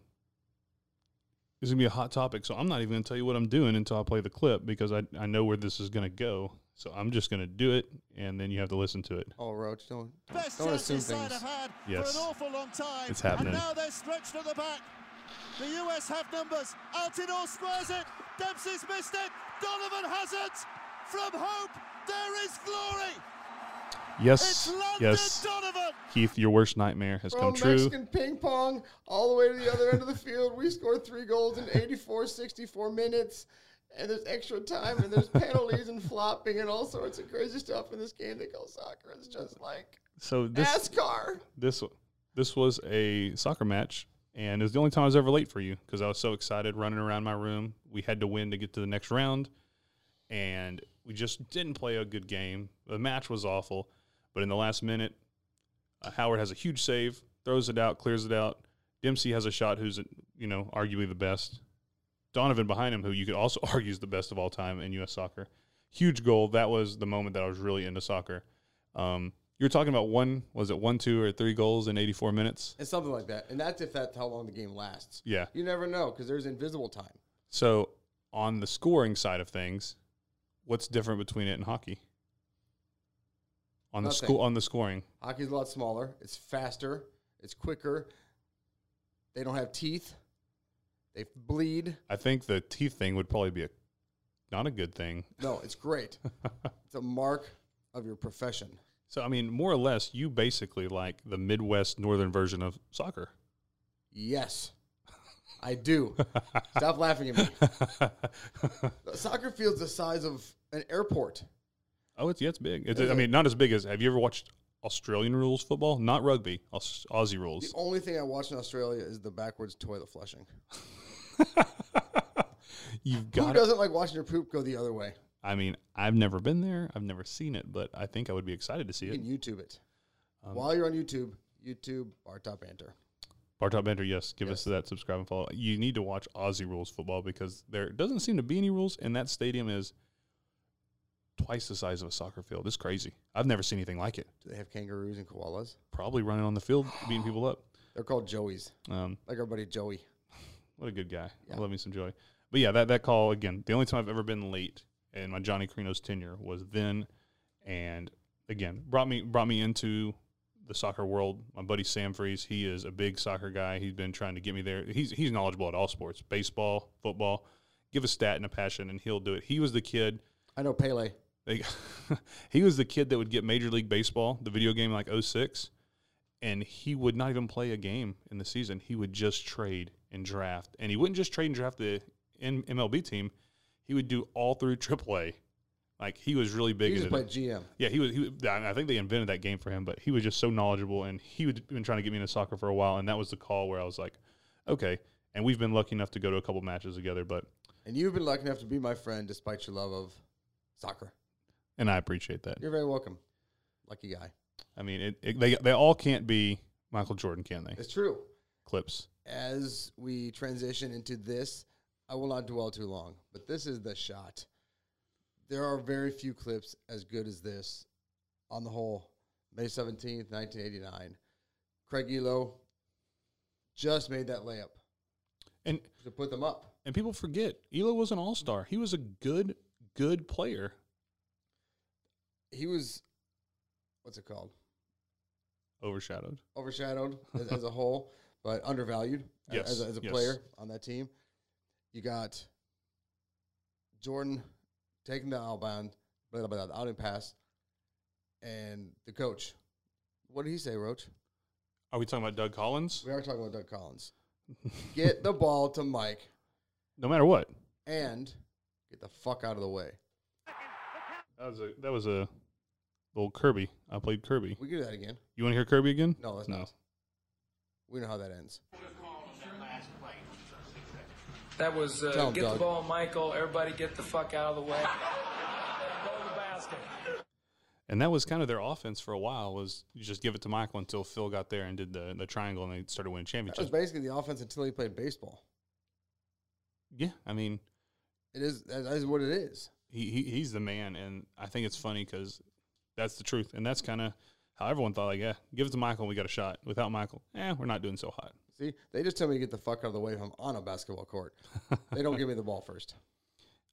this is gonna be a hot topic, so I'm not even gonna tell you what I'm doing until I play the clip because I I know where this is gonna go. So I'm just gonna do it, and then you have to listen to it. Oh, Roach, don't Best don't chance assume things. Have had Yes. for an awful long time. It's happening. And now they're stretched at the back. The US have numbers. Altidore squares it. Dempsey's missed it. Donovan has it. From hope, there is glory. Yes, It's yes, Donovan. Keith, your worst nightmare has From come true. Mexican ping pong all the way to the other end of the field. We scored three goals in 84, 64 minutes. And there's extra time, and there's penalties and flopping and all sorts of crazy stuff in this game they call soccer. It's just like So this NASCAR. this this was a soccer match, and it was the only time I was ever late for you because I was so excited running around my room. We had to win to get to the next round, and we just didn't play a good game. The match was awful, but in the last minute, uh, Howard has a huge save, throws it out, clears it out. Dempsey has a shot, who's you know arguably the best. Donovan behind him, who you could also *laughs* argue is the best of all time in U.S. soccer. Huge goal. That was the moment that I was really into soccer. Um, you were talking about one, was it one, two, or three goals in 84 minutes? and something like that. And that's if that's how long the game lasts. Yeah. You never know because there's invisible time. So on the scoring side of things, what's different between it and hockey? On the school on the scoring, Hockey's a lot smaller. It's faster. It's quicker. They don't have teeth. They bleed. I think the teeth thing would probably be a not a good thing. *laughs* No, it's great. it's a mark of your profession. So I mean, more or less, you basically like the Midwest Northern version of soccer. Yes, I do. *laughs* Stop laughing at me. *laughs* Soccer field's the size of an airport. Oh, it's yeah, it's big. It's, I mean, not as big as. Have you ever watched Australian rules football? Not rugby, Aus, Aussie rules. The only thing I watch in Australia is the backwards toilet flushing. *laughs* You've Who got. doesn't like watching your poop go the other way? I mean, I've never been there. I've never seen it, but I think I would be excited to see You it. can YouTube it. Um, While you're on YouTube, YouTube Bar Top Banter. Bartop Bender, yes, give us that subscribe and follow. You need to watch Aussie rules football because there doesn't seem to be any rules, and that stadium is twice the size of a soccer field. It's crazy. I've never seen anything like it. Do they have kangaroos and koalas? Probably running on the field, beating people up. *gasps* They're called Joeys, Um, like our buddy Joey. what a good guy. Yeah. I love me some Joey. But yeah, that, that call again. The only time I've ever been late in my Johnny Carino's tenure was then, and again brought me brought me into the soccer world. My buddy Sam Freeze, he is a big soccer guy. He's been trying to get me there. He's he's knowledgeable at all sports, baseball, football. Give a stat and a passion, and he'll do it. He was the kid. I know Pele. They, *laughs* he was the kid that would get Major League Baseball, the video game, like 06, and he would not even play a game in the season. He would just trade and draft, and he wouldn't just trade and draft the M- MLB team. He would do all through AAA. Like he was really big used to into GM. yeah, he was. He I I think they invented that game for him, but he was just so knowledgeable, and he had been trying to get me into soccer for a while, and that was the call where I was like, okay. And we've been lucky enough to go to a couple matches together, but And you've been lucky enough to be my friend despite your love of soccer. And I appreciate that. You're very welcome. Lucky guy. I mean, it, it, they they all can't be Michael Jordan, can they? It's true. Clips. As we transition into this, I will not dwell too long, but this is the shot. There are very few clips as good as this on the whole. May 17th, 1989. Craig Ehlo just made that layup And to put them up. and people forget Ehlo was an all star. He was a good good player. He was, what's it called? Overshadowed. overshadowed *laughs* as, as a whole, but undervalued Yes, as a, as a yes. player on that team. You got Jordan taking the outbound, blah, blah, blah, out and pass, and the coach. What did he say, Roach? Are we talking about Doug Collins? We are talking about Doug Collins. *laughs* Get the ball to Mike No matter what. and get the fuck out of the way. That was a that was a little Kirby. I played Kirby. We can do that again. You want to hear Kirby again? No, that's No. not. We know how that ends. That was uh, Tell 'em, get Doug. the ball, Michael. Everybody get the fuck out of the way. Go to the basket. And that was kind of their offense for a while. Was you just give it to Michael until Phil got there and did the the triangle and they started winning championships. That was basically the offense until he played baseball. Yeah, I mean, It is that is what it is. he, he he's the man, and I think it's funny because that's the truth, and that's kind of how everyone thought. Like, yeah, give it to Michael, and we got a shot. Without Michael, eh, we're not doing so hot. See, they just tell me to get the fuck out of the way if I'm on a basketball court. *laughs* they don't give me the ball first.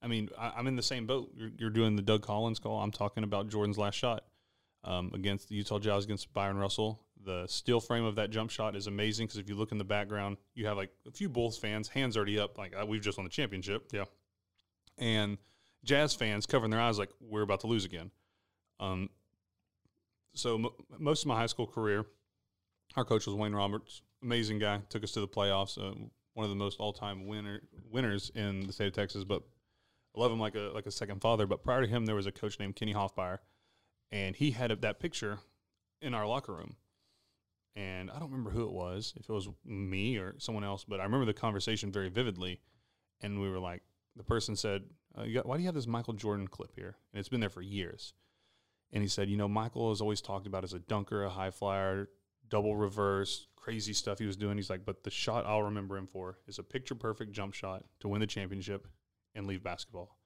I mean, I, I'm in the same boat. You're, you're doing the Doug Collins call. I'm talking about Jordan's last shot um, against the Utah Jazz against Bryon Russell. The steel frame of that jump shot is amazing because if you look in the background, you have like a few Bulls fans, hands already up, like uh, we've just won the championship. Yeah. And Jazz fans covering their eyes like we're about to lose again. Um, so m- most of my high school career, our coach was Wayne Roberts, amazing guy, took us to the playoffs, uh, one of the most all-time winner winners in the state of Texas. But I love him like a like a second father. But prior to him, there was a coach named Kenny Hoffmeyer, and he had that picture in our locker room. And I don't remember who it was, if it was me or someone else, but I remember the conversation very vividly. And we were like, the person said, uh, got, "Why do you have this Michael Jordan clip here?" And it's been there for years. And he said, "You know, Michael is always talked about as a dunker, a high flyer, double reverse, crazy stuff he was doing." He's like, "But the shot I'll remember him for is a picture perfect jump shot to win the championship and leave basketball."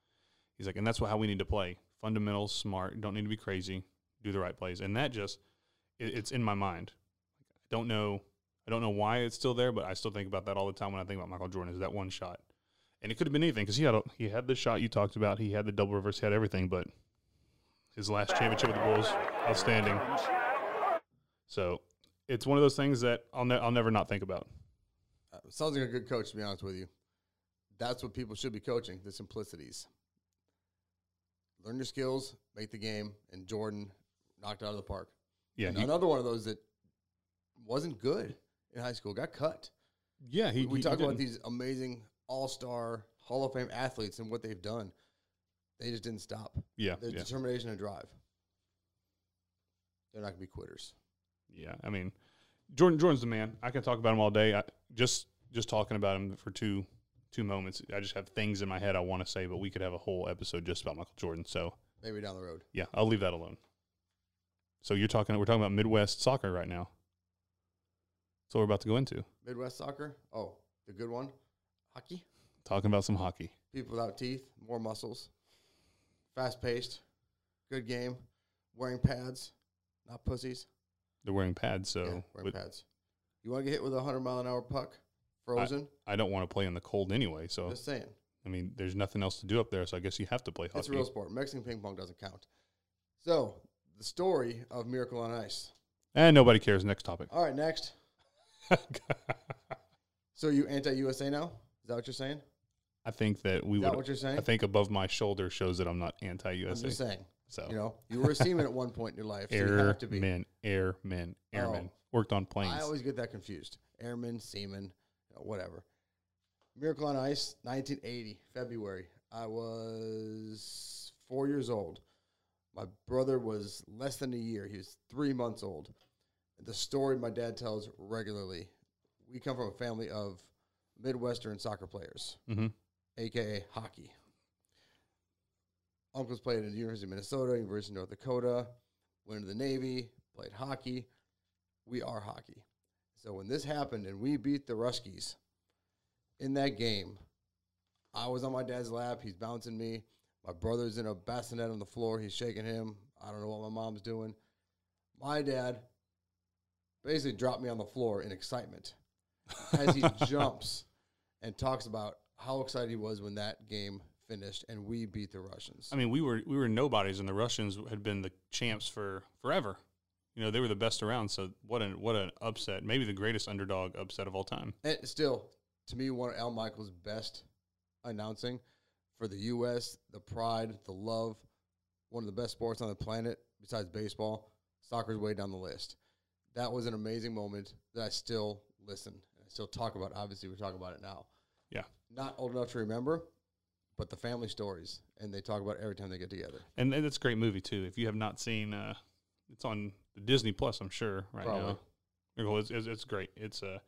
He's like, "And that's what how we need to play: fundamentals, smart, don't need to be crazy, do the right plays." And that just it, it's in my mind. I don't know. I don't know why it's still there, but I still think about that all the time when I think about Michael Jordan. Is that one shot? and it could have been anything because he had a, he had the shot you talked about, he had the double reverse, he had everything, but his last championship with the Bulls, outstanding. So it's one of those things that I'll ne- I'll never not think about. Uh, sounds like a good coach, to be honest with you. That's what people should be coaching the simplicities. Learn your skills, make the game, and Jordan knocked out of the park. Yeah, And he, another one of those that wasn't good in high school, got cut. yeah. He, we he talk about these amazing all star Hall of Fame athletes and what they've done. They just didn't stop. Yeah, Their yeah, determination and drive. They're not going to be quitters. yeah. I mean, Jordan Jordan's the man. I can talk about him all day. I, just just talking about him for two two moments. I just have things in my head I want to say, but we could have a whole episode just about Michael Jordan. So Maybe down the road. yeah, I'll leave that alone. So you're talking. We're talking about Midwest soccer right now. That's what we're about to go into. Midwest soccer. Oh, the good one. Hockey. Talking about some hockey. People without teeth, more muscles, fast paced, good game, wearing pads, not pussies. They're wearing pads, so yeah, wearing pads. You want to get hit with a 100 mile an hour puck, frozen? I don't want to play in the cold anyway. So Just saying. I mean, there's nothing else to do up there. So I guess you have to play hockey. It's a real sport. Mexican ping pong doesn't count. So, the story of Miracle on Ice. and nobody cares. Next topic. All right, next. *laughs* So, you anti USA now? Is that what you're saying? I think that we Is that would. what you're saying? I think above my shoulder shows that I'm not I'm anti-USA. just saying. So You know, you were a seaman at one point in your life. So you have to be. airmen, airmen, airmen. Oh. Worked on planes. I always get that confused. Airman, seaman, whatever. Miracle on Ice, 1980, February. I was four years old. My brother was less than a year. He was three months old. The story my dad tells regularly. We come from a family of Midwestern soccer players, hmm aka hockey. Uncles played at the University of Minnesota, University of North Dakota, went into the Navy, played hockey. We are hockey. So when this happened and we beat the Ruskies in that game, I was on my dad's lap. He's bouncing me. My brother's in a bassinet on the floor. He's shaking him. I don't know what my mom's doing. My dad basically dropped me on the floor in excitement as he *laughs* jumps and talks about how excited he was when that game finished and we beat the Russians. I mean, we were we were nobodies, and the Russians had been the champs for forever. You know, they were the best around. So what an what an upset! Maybe the greatest underdog upset of all time. And still, to me, one of Al Michaels' best announcing for the U.S., the pride, the love, one of the best sports on the planet besides baseball. Soccer's way down the list. That was an amazing moment that I still listen. I still talk about. Obviously, we're talking about it now. Yeah. Not old enough to remember, but the family stories, and they talk about it every time they get together. And it's a great movie too. If you have not seen, uh, it's on Disney Plus, I'm sure right Probably. now. Well, It's, it's, it's great. It's uh,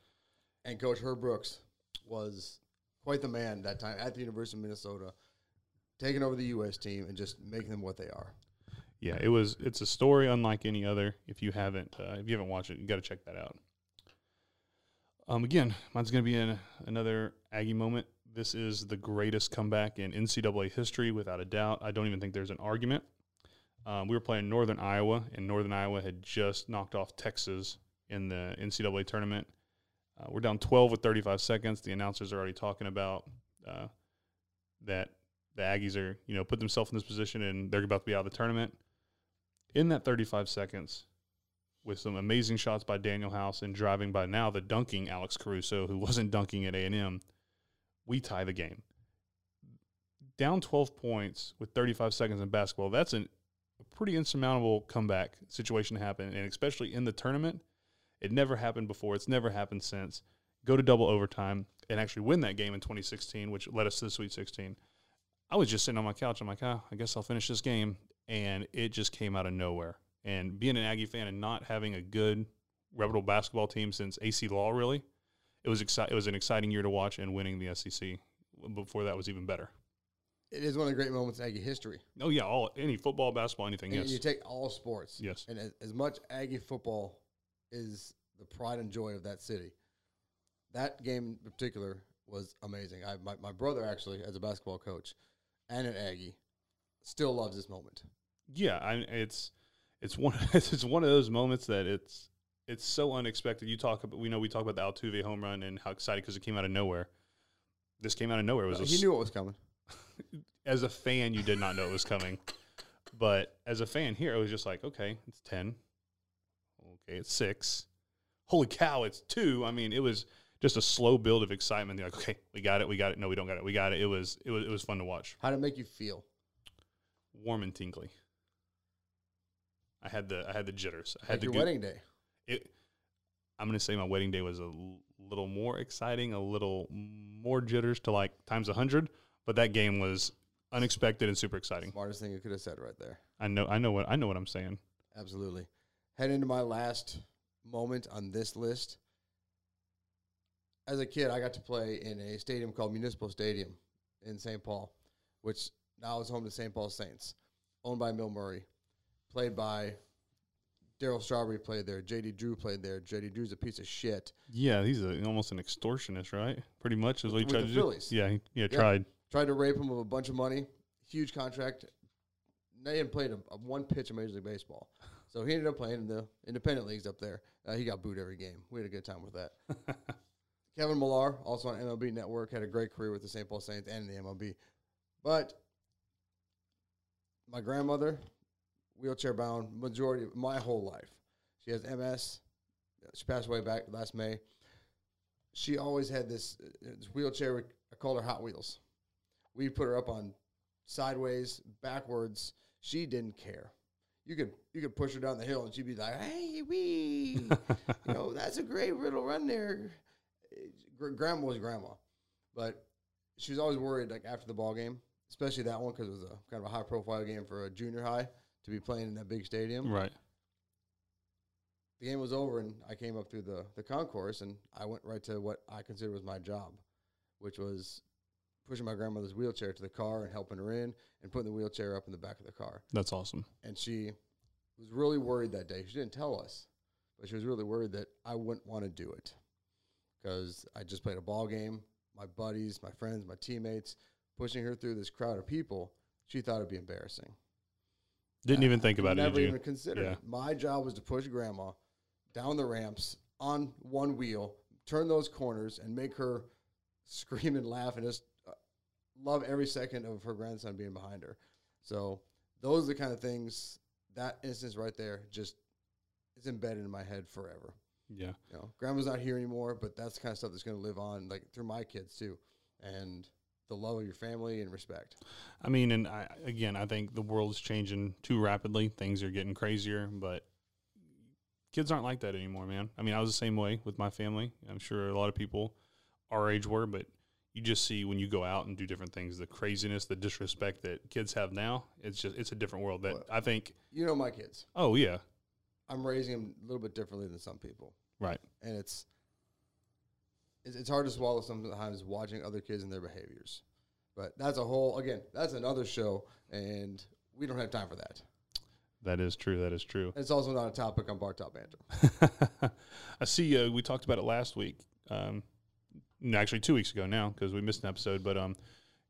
And Coach Herb Brooks was quite the man that time at the University of Minnesota, taking over the U.S. team and just making them what they are. yeah, it was. It's a story unlike any other. If you haven't, uh, if you haven't watched it, you got to check that out. Um, again, mine's going to be in another Aggie moment. This is the greatest comeback in NCAA history, without a doubt. I don't even think there's an argument. Um, we were playing Northern Iowa, and Northern Iowa had just knocked off Texas in the NCAA tournament. Uh, we're down 12 with 35 seconds. The announcers are already talking about uh, that the Aggies are, you know, put themselves in this position and they're about to be out of the tournament. In that 35 seconds, with some amazing shots by Danuel House and driving by now the dunking Alex Caruso, who wasn't dunking at A&M, we tie the game. Down 12 points with 35 seconds in basketball, that's an, a pretty insurmountable comeback situation to happen, and especially in the tournament. It never happened before. It's never happened since. Go to double overtime and actually win that game in 2016, which led us to the Sweet 16. I was just sitting on my couch. I'm like, oh, I guess I'll finish this game. And it just came out of nowhere. And being an Aggie fan and not having a good reputable basketball team since Acie Law, really, it was exci- It was an exciting year to watch, and winning the SEC before that was even better. It is one of the great moments in Aggie history. Oh yeah, all any football, basketball, anything. And yes, you take all sports. Yes. And as, as much Aggie football is the pride and joy of that city, that game in particular was amazing. I, my, my brother, actually, as a basketball coach and an Aggie, still loves this moment. yeah. I, it's it's one *laughs* it's one of those moments that it's it's so unexpected. You talk about we know we talk about the Altuve home run and how excited because it came out of nowhere. This came out of nowhere. It was uh, he s- knew what was coming. *laughs* as a fan, you did not know it was coming. But as a fan here, it was just like, okay, it's 10. Okay, it's six. Holy cow, it's two. I mean, it was just a slow build of excitement. You're like, okay, we got it, we got it. No, we don't got it. We got it. It was it was it was fun to watch. How did it make you feel? Warm and tingly. I had the I had the jitters. I had Like the your wedding day. It, I'm gonna say my wedding day was a little more exciting, a little more jitters to like times a hundred. But that game was unexpected and super exciting. Smartest thing you could have said right there. I know I know what I know what I'm saying. Absolutely. Head into my last moment on this list. As a kid, I got to play in a stadium called Municipal Stadium in St. Paul, which now is home to St. Paul Saints, owned by Bill Murray, played by Darryl Strawberry played there. JD Drew played there. JD Drew's a piece of shit. Yeah, he's a, almost an extortionist, right? Pretty much is what he tried to Phillies. do. Yeah, he, yeah, Yeah. tried. Tried to rape him of a bunch of money, huge contract. They hadn't played a, a one pitch of Major League Baseball, so he ended up playing in the independent leagues up there. Uh, he got booed every game. We had a good time with that. *laughs* Kevin Millar, also on MLB Network, had a great career with the St. Paul Saints and the MLB. But my grandmother, wheelchair bound, majority of my whole life. She has MS. She passed away back last May. She always had this, this wheelchair. I called her Hot Wheels. We put her up on sideways, backwards. She didn't care. You could you could push her down the hill and she'd be like, "Hey, wee, *laughs* you know that's a great little run there." Grandma was grandma, but she was always worried like after the ball game, especially that one because it was a kind of a high profile game for a junior high to be playing in that big stadium. Right. The game was over and I came up through the the concourse and I went right to what I considered was my job, which was pushing my grandmother's wheelchair to the car and helping her in and putting the wheelchair up in the back of the car. That's awesome. And she was really worried that day. She didn't tell us, but she was really worried that I wouldn't want to do it because I just played a ball game. My buddies, my friends, my teammates, pushing her through this crowd of people. She thought it'd be embarrassing. Didn't even think about it. Never even considered. Yeah. My job was to push grandma down the ramps on one wheel, turn those corners, and make her scream and laugh and just uh, love every second of her grandson being behind her. So those are the kind of things. That instance right there, just is embedded in my head forever. Yeah. You know, grandma's not here anymore, but that's the kind of stuff that's going to live on, like through my kids too, and the love of your family and respect. I mean, and I, again, I think the world's changing too rapidly. Things are getting crazier, but kids aren't like that anymore, man. I mean, I was the same way with my family. I'm sure a lot of people our age were, but you just see when you go out and do different things, the craziness, the disrespect that kids have now. It's just, it's a different world that Well- I think, You know my kids. oh, yeah, I'm raising them a little bit differently than some people. right. and it's it's, it's hard to swallow sometimes watching other kids and their behaviors. But that's a whole again, that's another show, and we don't have time for that. That is true. That is true. It's also not a topic on Bar Top Banter. I see. Uh, we talked about it last week. um, actually two weeks ago now because we missed an episode. But um,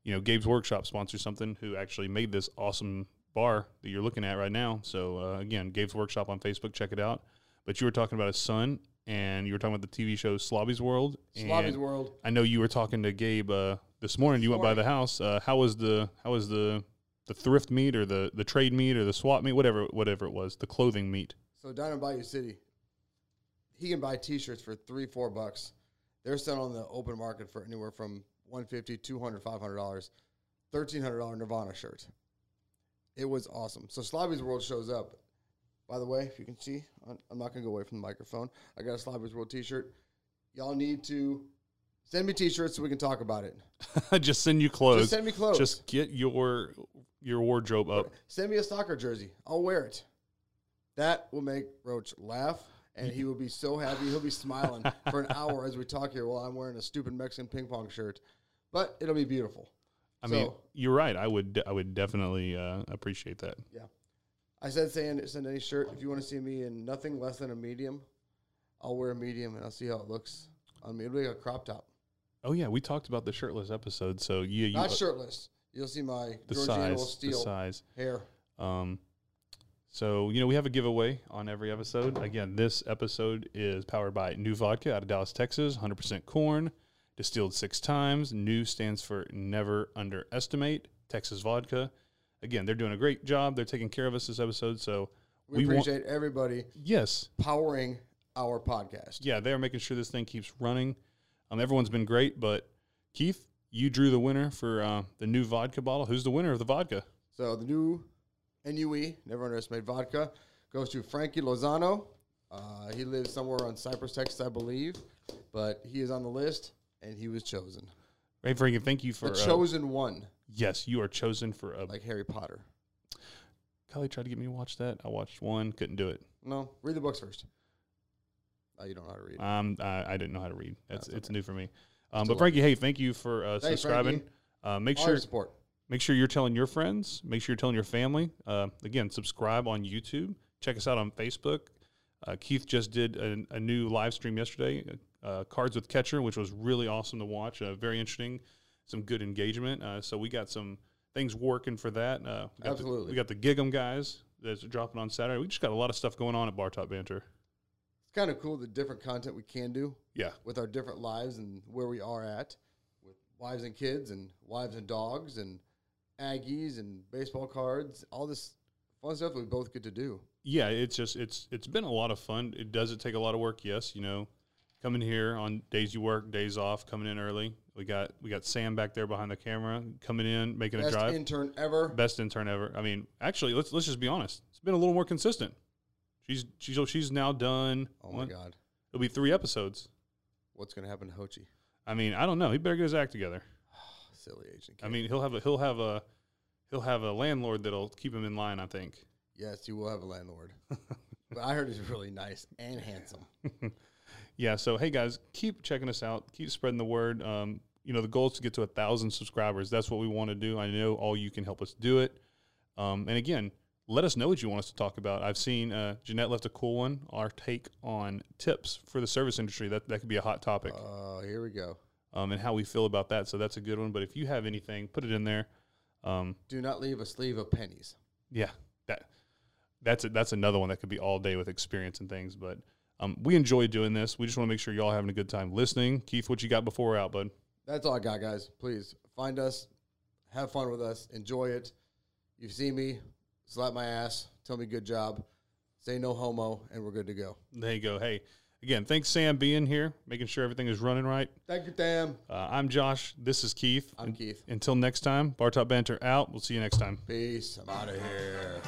you know, Gabe's Workshop sponsors something who actually made this awesome bar that you're looking at right now. So uh, again, Gabe's Workshop on Facebook, check it out. But you were talking about his son, and you were talking about the TV show Slobby's World. Slobby's World. I know you were talking to Gabe uh, this morning. You went by the house. Uh, how was the how was the the thrift meet or the the trade meet or the swap meet, whatever whatever it was, the clothing meet. So down in Bayou City, he can buy T-shirts for three, four bucks. They're selling on the open market for anywhere from 150 200 500 dollars, thirteen hundred dollar Nirvana shirt. It was awesome. So Slobby's World shows up. By the way, if you can see, I'm- not gonna go away from the microphone. I got a Slobby's World T-shirt. Y'all need to send me T-shirts so we can talk about it. *laughs* Just send you clothes. Just send me clothes. Just get your your wardrobe up. Send me a soccer jersey. I'll wear it. That will make Roach laugh, and he will be so happy. He'll be smiling *laughs* for an hour as we talk here while I'm wearing a stupid Mexican ping pong shirt. But it'll be beautiful. I mean, you're right. I would I would definitely uh, appreciate that. Yeah. I said send, send any shirt. If you want to see me in nothing less than a medium, I'll wear a medium and I'll see how it looks on me. It'll be a crop top. Oh yeah, we talked about the shirtless episode. So yeah, you, Not shirtless. You'll see my the size, the size. hair. Um, so you know we have a giveaway on every episode. Again, this episode is powered by NUE Vodka out of Dallas, Texas. 100% corn, distilled six times. New stands for never underestimate. Texas vodka. Again, they're doing a great job. They're taking care of us this episode. So We, want- appreciate everybody yes, powering our podcast. yeah, they're making sure this thing keeps running. Um, everyone's been great, but Keith, you drew the winner for uh, the NUE vodka bottle. Who's the winner of the vodka? So the new NUE, never underestimate vodka, goes to Frankie Lozano. Uh, he lives somewhere on Cypress, Texas, I believe, but he is on the list and he was chosen. Hey, Frankie, thank you for The uh, chosen one, yes, you are chosen for a like Harry Potter. Kelly tried to get me to watch that. I watched one, couldn't do it. No, read the books first. Oh, you don't know how to read. Um, I, I didn't know how to read. That's it's new for me. Um, but Frankie, hey, thank you for uh, Thanks, subscribing. Frankie. Uh, make All sure support. make sure you're telling your friends. Make sure you're telling your family. Uh, again, subscribe on YouTube. Check us out on Facebook. Uh, Keith just did a, a new live stream yesterday, uh, Cards with Catcher, which was really awesome to watch. Uh, very interesting, some good engagement. Uh, so we got some things working for that. Uh, we got Absolutely. The, we got the Gig'em guys that's dropping on Saturday. We just got a lot of stuff going on at Bar Top Banter. It's kind of cool the different content we can do Yeah. with our different lives and where we are at with wives and kids and wives and dogs and Aggies and baseball cards, all this fun stuff we both get to do. yeah, it's just it's it's been a lot of fun. It does it take a lot of work, yes. You know, coming here on days you work, days off, coming in early. We got we got Sam back there behind the camera, coming in, making a drive. Best intern ever. Best intern ever. I mean, actually, let's let's just be honest. It's been a little more consistent. She's she's she's now done. Oh my one- God. It'll be three episodes. What's going to happen to Hochi? I mean, I don't know. He better get his act together. *sighs* Silly agent. I mean, he'll have a he'll have a he'll have a landlord that'll keep him in line. I think. yes, you will have a landlord. *laughs* but I heard he's really nice and handsome. *laughs* Yeah. So hey guys, keep checking us out. Keep spreading the word. Um, you know, the goal is to get to a thousand subscribers. That's what we want to do. I know all you can help us do it. Um, and again, let us know what you want us to talk about. I've seen uh, Jeanette left a cool one. Our take on tips for the service industry. That that could be a hot topic. Oh, here we go. Um, and how we feel about that. So that's a good one. But if you have anything, put it in there. Um, Do not leave a sleeve of pennies. yeah, that that's a, that's another one that could be all day with experience and things. But um, we enjoy doing this. We just want to make sure y'all having a good time listening. Keith, what you got before we're out, bud? That's all I got, guys. Please find us, have fun with us, enjoy it. You see me, slap my ass, tell me good job, say no homo, and we're good to go. There you go. Hey, again, thanks Sam being here, making sure everything is running right. Thank you, Sam. Uh, I'm Josh. This is Keith. I'm Keith. Until next time, Bar Top Banter out. We'll see you next time. Peace. I'm out of here.